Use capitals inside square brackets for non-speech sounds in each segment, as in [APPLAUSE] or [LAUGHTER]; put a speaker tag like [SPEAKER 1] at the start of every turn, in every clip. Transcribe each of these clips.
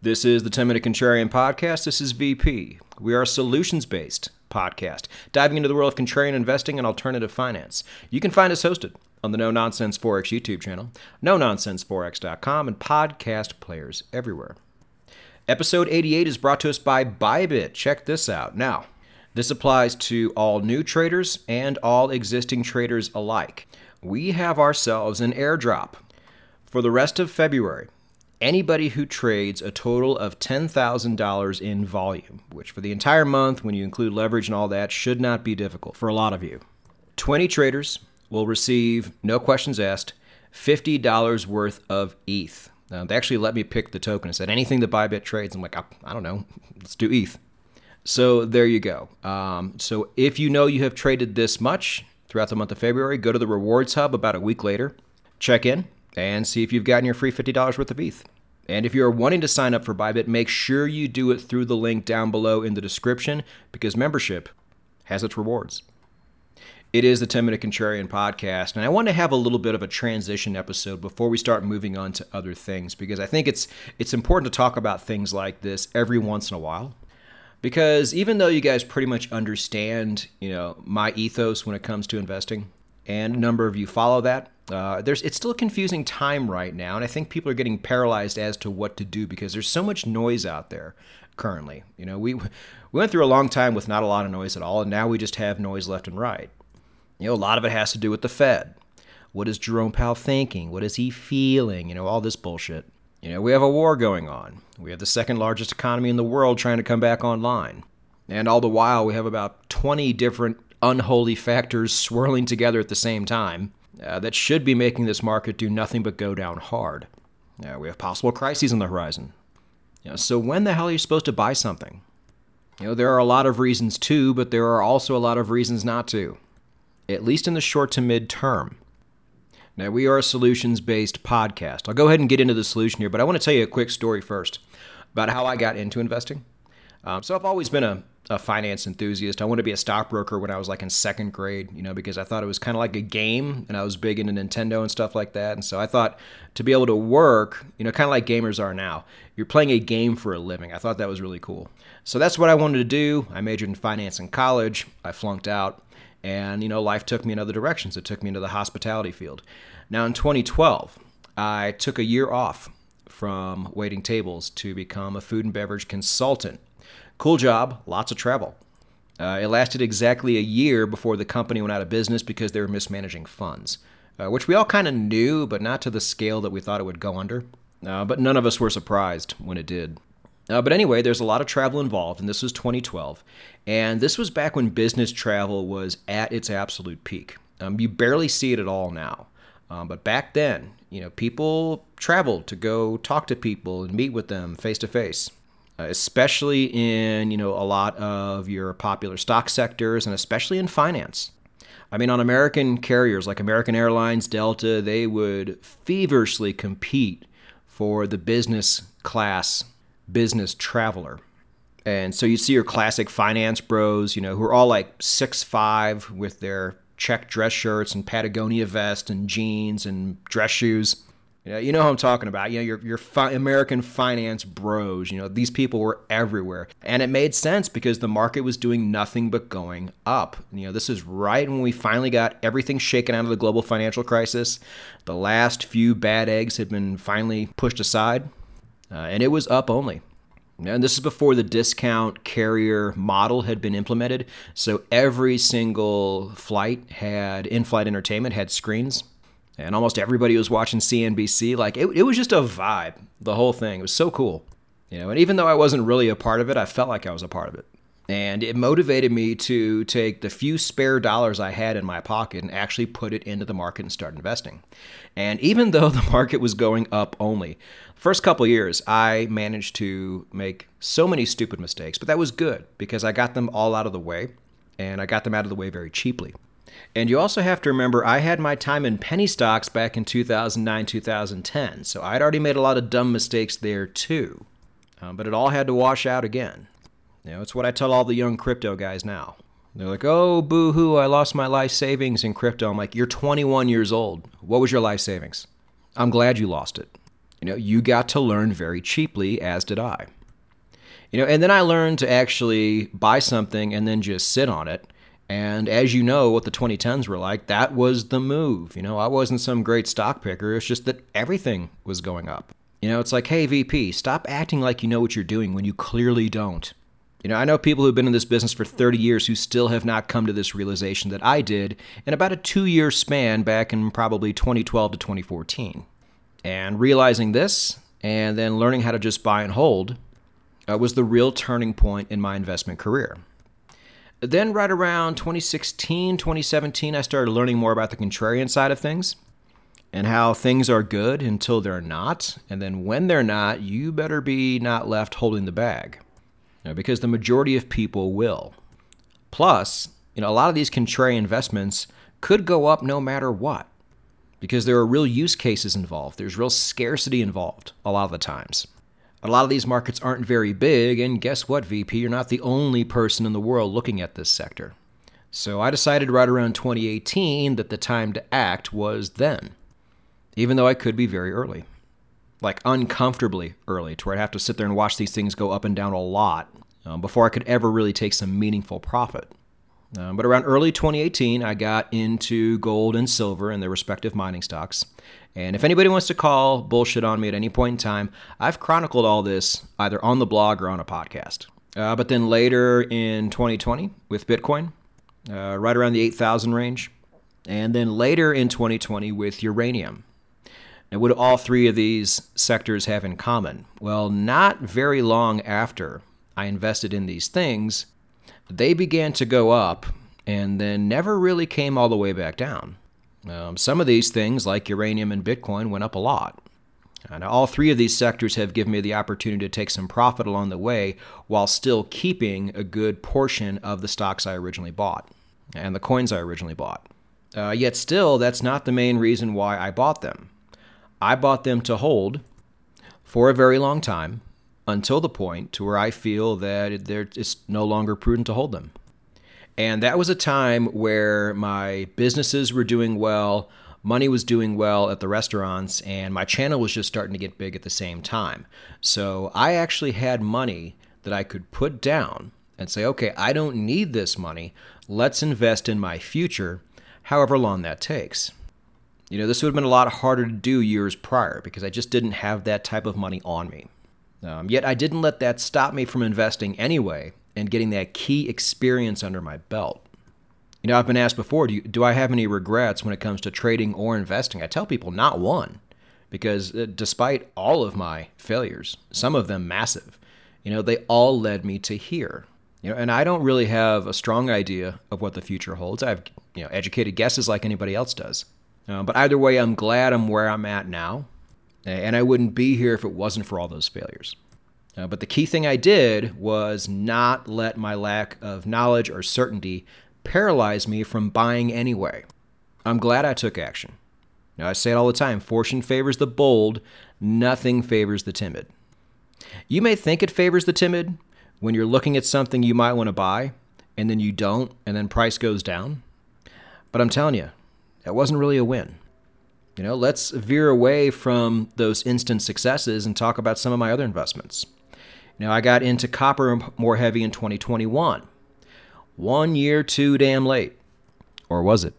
[SPEAKER 1] This is the 10 Minute Contrarian Podcast. This is VP. We are a solutions based podcast, diving into the world of contrarian investing and alternative finance. You can find us hosted on the No Nonsense Forex YouTube channel, no nonsenseforex.com, and podcast players everywhere. Episode 88 is brought to us by Bybit. Check this out. Now, this applies to all new traders and all existing traders alike. We have ourselves an airdrop for the rest of February, anybody who trades a total of $10,000 in volume, which for the entire month, when you include leverage and all that, should not be difficult for a lot of you. 20 traders will receive, no questions asked, $50 worth of ETH. Now, they actually let me pick the token I said anything that Bybit trades. I'm like, I, I don't know, let's do ETH. So there you go. Um, so if you know you have traded this much throughout the month of February, go to the rewards hub about a week later, check in, and see if you've gotten your free $50 worth of ETH. And if you're wanting to sign up for Bybit, make sure you do it through the link down below in the description because membership has its rewards. It is the 10 Minute Contrarian podcast, and I want to have a little bit of a transition episode before we start moving on to other things because I think it's it's important to talk about things like this every once in a while. Because even though you guys pretty much understand, you know, my ethos when it comes to investing, and a number of you follow that, uh, there's it's still a confusing time right now, and I think people are getting paralyzed as to what to do because there's so much noise out there currently. You know, we we went through a long time with not a lot of noise at all, and now we just have noise left and right. You know, a lot of it has to do with the Fed. What is Jerome Powell thinking? What is he feeling? You know, all this bullshit. You know, we have a war going on. We have the second largest economy in the world trying to come back online. And all the while, we have about 20 different unholy factors swirling together at the same time uh, that should be making this market do nothing but go down hard. Uh, we have possible crises on the horizon. You know, so when the hell are you supposed to buy something? You know, there are a lot of reasons to, but there are also a lot of reasons not to, at least in the short to mid term. Now, we are a solutions based podcast. I'll go ahead and get into the solution here, but I want to tell you a quick story first about how I got into investing. Um, so, I've always been a a finance enthusiast. I wanted to be a stockbroker when I was like in second grade, you know, because I thought it was kind of like a game and I was big into Nintendo and stuff like that. And so I thought to be able to work, you know, kind of like gamers are now, you're playing a game for a living. I thought that was really cool. So that's what I wanted to do. I majored in finance in college. I flunked out. And, you know, life took me in other directions. It took me into the hospitality field. Now in 2012, I took a year off from waiting tables to become a food and beverage consultant Cool job, lots of travel. Uh, it lasted exactly a year before the company went out of business because they were mismanaging funds, uh, which we all kind of knew, but not to the scale that we thought it would go under. Uh, but none of us were surprised when it did. Uh, but anyway, there's a lot of travel involved, and this was 2012. And this was back when business travel was at its absolute peak. Um, you barely see it at all now. Um, but back then, you know, people traveled to go talk to people and meet with them face to face. Uh, especially in you know a lot of your popular stock sectors and especially in finance. I mean, on American carriers like American Airlines, Delta, they would feverishly compete for the business class business traveler. And so you see your classic finance bros, you know, who are all like six five with their check dress shirts and Patagonia vest and jeans and dress shoes. You know, you know who I'm talking about. You know, your, your fi- American finance bros. You know, these people were everywhere. And it made sense because the market was doing nothing but going up. You know, this is right when we finally got everything shaken out of the global financial crisis. The last few bad eggs had been finally pushed aside, uh, and it was up only. And this is before the discount carrier model had been implemented. So every single flight had in flight entertainment, had screens and almost everybody was watching CNBC. Like it, it was just a vibe, the whole thing. It was so cool. You know, and even though I wasn't really a part of it, I felt like I was a part of it. And it motivated me to take the few spare dollars I had in my pocket and actually put it into the market and start investing. And even [LAUGHS] though the market was going up only, first couple years I managed to make so many stupid mistakes, but that was good because I got them all out of the way and I got them out of the way very cheaply. And you also have to remember, I had my time in penny stocks back in 2009, 2010. So I'd already made a lot of dumb mistakes there too. Um, but it all had to wash out again. You know, it's what I tell all the young crypto guys now. They're like, oh, boo hoo, I lost my life savings in crypto. I'm like, you're 21 years old. What was your life savings? I'm glad you lost it. You know, you got to learn very cheaply, as did I. You know, and then I learned to actually buy something and then just sit on it. And as you know, what the 2010s were like, that was the move. You know, I wasn't some great stock picker. It's just that everything was going up. You know, it's like, hey, VP, stop acting like you know what you're doing when you clearly don't. You know, I know people who've been in this business for 30 years who still have not come to this realization that I did in about a two year span back in probably 2012 to 2014. And realizing this, and then learning how to just buy and hold, uh, was the real turning point in my investment career. Then, right around 2016, 2017, I started learning more about the contrarian side of things and how things are good until they're not. And then, when they're not, you better be not left holding the bag because the majority of people will. Plus, you know, a lot of these contrarian investments could go up no matter what because there are real use cases involved. There's real scarcity involved a lot of the times. A lot of these markets aren't very big, and guess what, VP? You're not the only person in the world looking at this sector. So I decided right around 2018 that the time to act was then, even though I could be very early. Like uncomfortably early, to where I'd have to sit there and watch these things go up and down a lot um, before I could ever really take some meaningful profit. Um, but around early 2018, I got into gold and silver and their respective mining stocks. And if anybody wants to call bullshit on me at any point in time, I've chronicled all this either on the blog or on a podcast. Uh, but then later in 2020 with Bitcoin, uh, right around the 8,000 range. And then later in 2020 with uranium. Now, what do all three of these sectors have in common? Well, not very long after I invested in these things, they began to go up and then never really came all the way back down. Um, some of these things, like uranium and Bitcoin, went up a lot. And all three of these sectors have given me the opportunity to take some profit along the way while still keeping a good portion of the stocks I originally bought and the coins I originally bought. Uh, yet still, that's not the main reason why I bought them. I bought them to hold for a very long time until the point to where I feel that it's no longer prudent to hold them. And that was a time where my businesses were doing well, money was doing well at the restaurants, and my channel was just starting to get big at the same time. So I actually had money that I could put down and say, okay, I don't need this money. Let's invest in my future, however long that takes. You know, this would have been a lot harder to do years prior because I just didn't have that type of money on me. Um, yet I didn't let that stop me from investing anyway and getting that key experience under my belt. You know, I've been asked before, do, you, do I have any regrets when it comes to trading or investing? I tell people not one, because uh, despite all of my failures, some of them massive, you know, they all led me to here. You know, and I don't really have a strong idea of what the future holds. I have, you know, educated guesses like anybody else does. Uh, but either way, I'm glad I'm where I'm at now, and I wouldn't be here if it wasn't for all those failures. Uh, but the key thing I did was not let my lack of knowledge or certainty paralyze me from buying anyway. I'm glad I took action. Now, I say it all the time fortune favors the bold, nothing favors the timid. You may think it favors the timid when you're looking at something you might want to buy, and then you don't, and then price goes down. But I'm telling you, that wasn't really a win. You know, let's veer away from those instant successes and talk about some of my other investments. Now, I got into copper more heavy in 2021. One year too damn late. Or was it?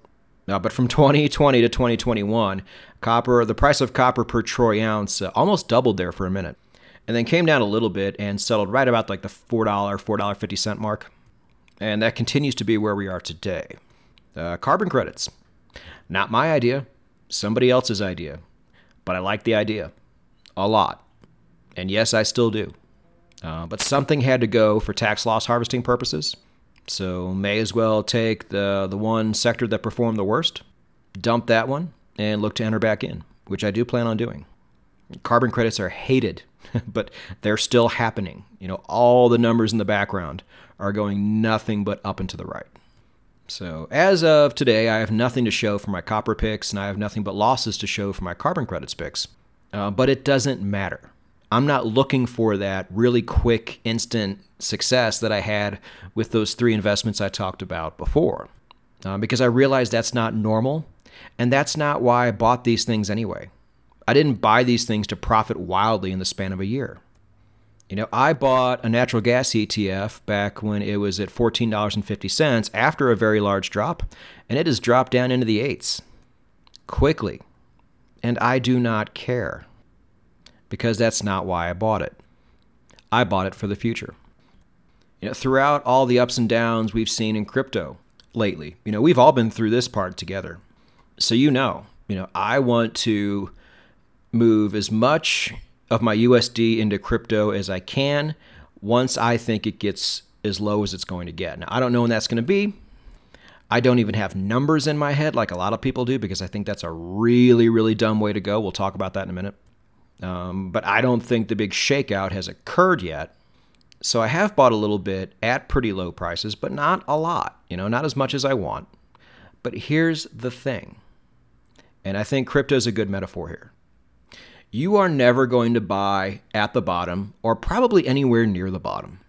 [SPEAKER 1] No, but from [LAUGHS] 2020 to 2021, copper, the price of copper per troy ounce uh, almost doubled there for a minute. And then came down a little bit and settled right about like the $4, $4.50 mark. And that continues to be where we are today. Uh, carbon credits. Not my idea, somebody else's idea. But I like the idea a lot. And yes, I still do. Uh, but something had to go for tax loss harvesting purposes. So may as well take the the one sector that performed the worst, dump that one, and look to enter back in, which I do plan on doing. Carbon credits are hated, [LAUGHS] but they're still happening. You know, all the numbers in the background are going nothing but up and to the right. So as of today, I have nothing to show for my copper picks, and I have nothing but losses to show for my carbon credits picks. Uh, but it doesn't matter I'm not looking for that really quick, instant success that I had with those three investments I talked about before. Uh, because I realized that's not normal, and that's not why I bought these things anyway. I didn't buy these things to profit wildly in the span of a year. You know, I bought a natural gas ETF back when it was at $14.50 after a very large drop, and it has dropped down into the eights quickly. And I do not care because that's not why I bought it. I bought it for the future. You know, throughout all the ups and downs we've seen in crypto lately, you know, we've all been through this part together. So you know, you know, I want to move as much of my USD into crypto as I can once I think it gets as low as it's going to get. Now, I don't know when that's going to be. I don't even have numbers in my head like a lot of people do because I think that's a really, really dumb way to go. We'll talk about that in a minute. Um, but I don't think the big shakeout has occurred yet. So I have bought a little bit at pretty low prices, but not a lot, you know, not as much as I want. But here's the thing, and I think crypto is a good metaphor here. You are never going to buy at the bottom or probably anywhere near the bottom.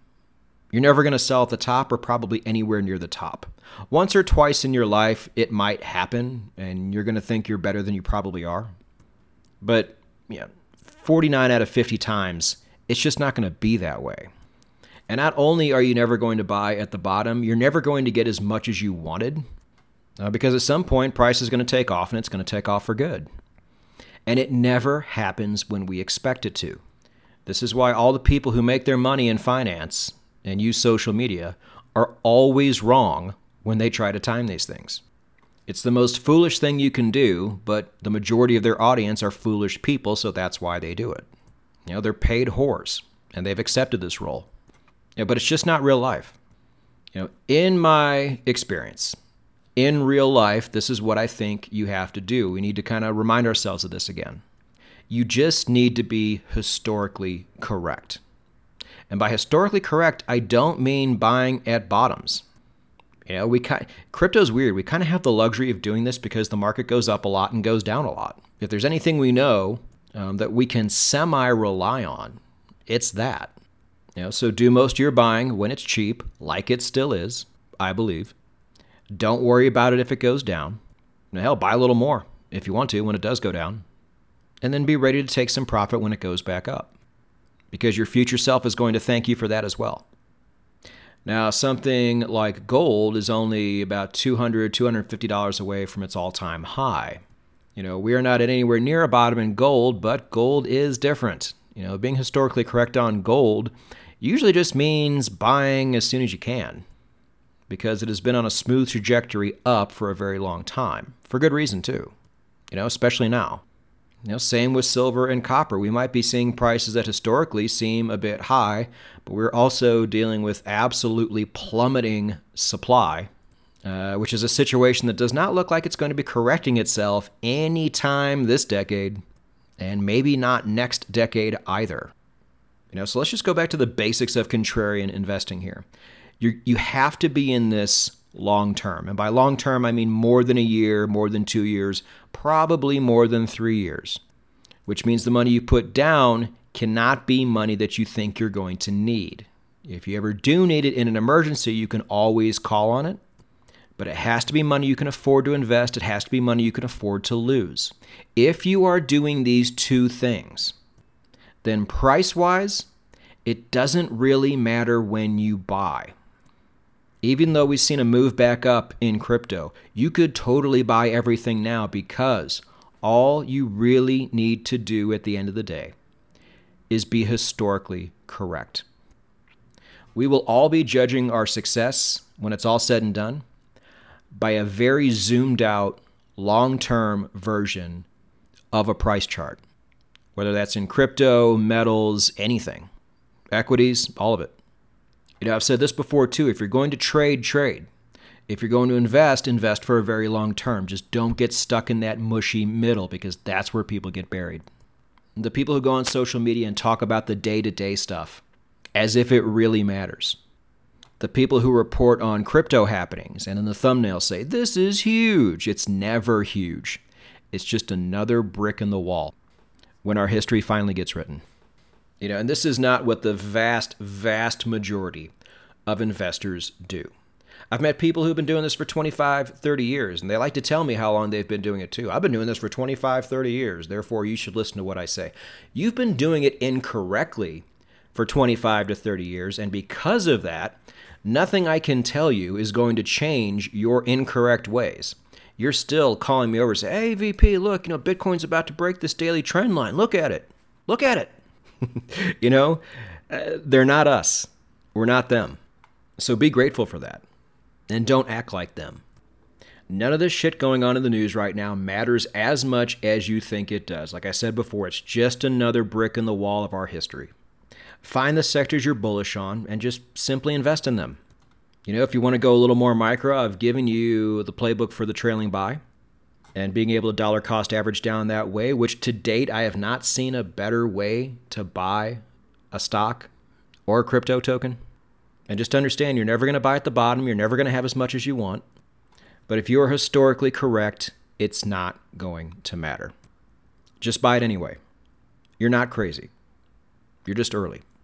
[SPEAKER 1] You're never going to sell at the top or probably anywhere near the top. Once or twice in your life, it might happen, and you're going to think you're better than you probably are. But, yeah, 49 out of 50 times, it's just not going to be that way. And not only are you never going to buy at the bottom, you're never going to get as much as you wanted. Uh, because at some point, price is going to take off and it's going to take off for good. And it never happens when we expect it to. This is why all the people who make their money in finance and use social media are always wrong when they try to time these things. It's the most foolish thing you can do, but the majority of their audience are foolish people, so that's why they do it. You know, they're paid whores, and they've accepted this role. You know, but it's just not real life. You know, in my experience, in real life, this is what I think you have to do. We need to kind of remind ourselves of this again. You just need to be historically correct. And by historically correct, I don't mean buying at bottoms. You know, we kind crypto's weird. We kind of have the luxury of doing this because the market goes up a lot and goes down a lot. If there's anything we know um, that we can semi rely on, it's that. You know, so do most of your buying when it's cheap, like it still is, I believe. Don't worry about it if it goes down. Now, hell, buy a little more if you want to when it does go down. And then be ready to take some profit when it goes back up because your future self is going to thank you for that as well. Now, something like gold is only about $200, $250 away from its all time high. You know, we are not at anywhere near a bottom in gold, but gold is different. You know, being historically correct on gold usually just means buying as soon as you can because it has been on a smooth trajectory up for a very long time. For good reason, too. You know, especially now. You know, same with silver and copper. We might be seeing prices that historically seem a bit high, but we're also dealing with absolutely plummeting supply, uh, which is a situation that does not look like it's going to be correcting itself anytime this decade, and maybe not next decade either. You know, so let's just go back to the basics of contrarian investing here. You you have to be in this long term. And by long term, I mean more than a year, more than two years, probably more than three years, which means the money you put down cannot be money that you think you're going to need. If you ever do need it in an emergency, you can always call on it, but it has to be money you can afford to invest. It has to be money you can afford to lose. If you are doing these two things, then price wise, it doesn't really matter when you buy even though we've seen a move back up in crypto, you could totally buy everything now because all you really need to do at the end of the day is be historically correct. We will all be judging our success when it's all said and done by a very zoomed out, long term version of a price chart, whether that's in crypto, metals, anything, equities, all of it. You know, I've said this before too. If you're going to trade, trade. If you're going to invest, invest for a very long term. Just don't get stuck in that mushy middle because that's where people get buried. The people who go on social media and talk about the day to day stuff as if it really matters. The people who report on crypto happenings and in the thumbnail say, This is huge. It's never huge. It's just another brick in the wall when our history finally gets written. You know, and this is not what the vast, vast majority of investors do. I've met people who've been doing this for 25, 30 years, and they like to tell me how long they've been doing it too. I've been doing this for 25, 30 years, therefore you should listen to what I say. You've been doing it incorrectly for 25 to 30 years, and because of that, nothing I can tell you is going to change your incorrect ways. You're still calling me over and say, "Hey VP, look, you know Bitcoin's about to break this daily trend line. Look at it. Look at it." [LAUGHS] you know, uh, they're not us. We're not them. So be grateful for that. And don't act like them. None of this shit going on in the news right now matters as much as you think it does. Like I said before, it's just another brick in the wall of our history. Find the sectors you're bullish on and just simply invest in them. You know, if you want to go a little more micro, I've given you the playbook for the trailing buy and being able to dollar cost average down that way, which to date I have not seen a better way to buy a stock or a crypto token. And just understand you're never going to buy at the bottom, you're never going to have as much as you want. But if you are historically correct, it's not going to matter. Just buy it anyway. You're not crazy. You're just early.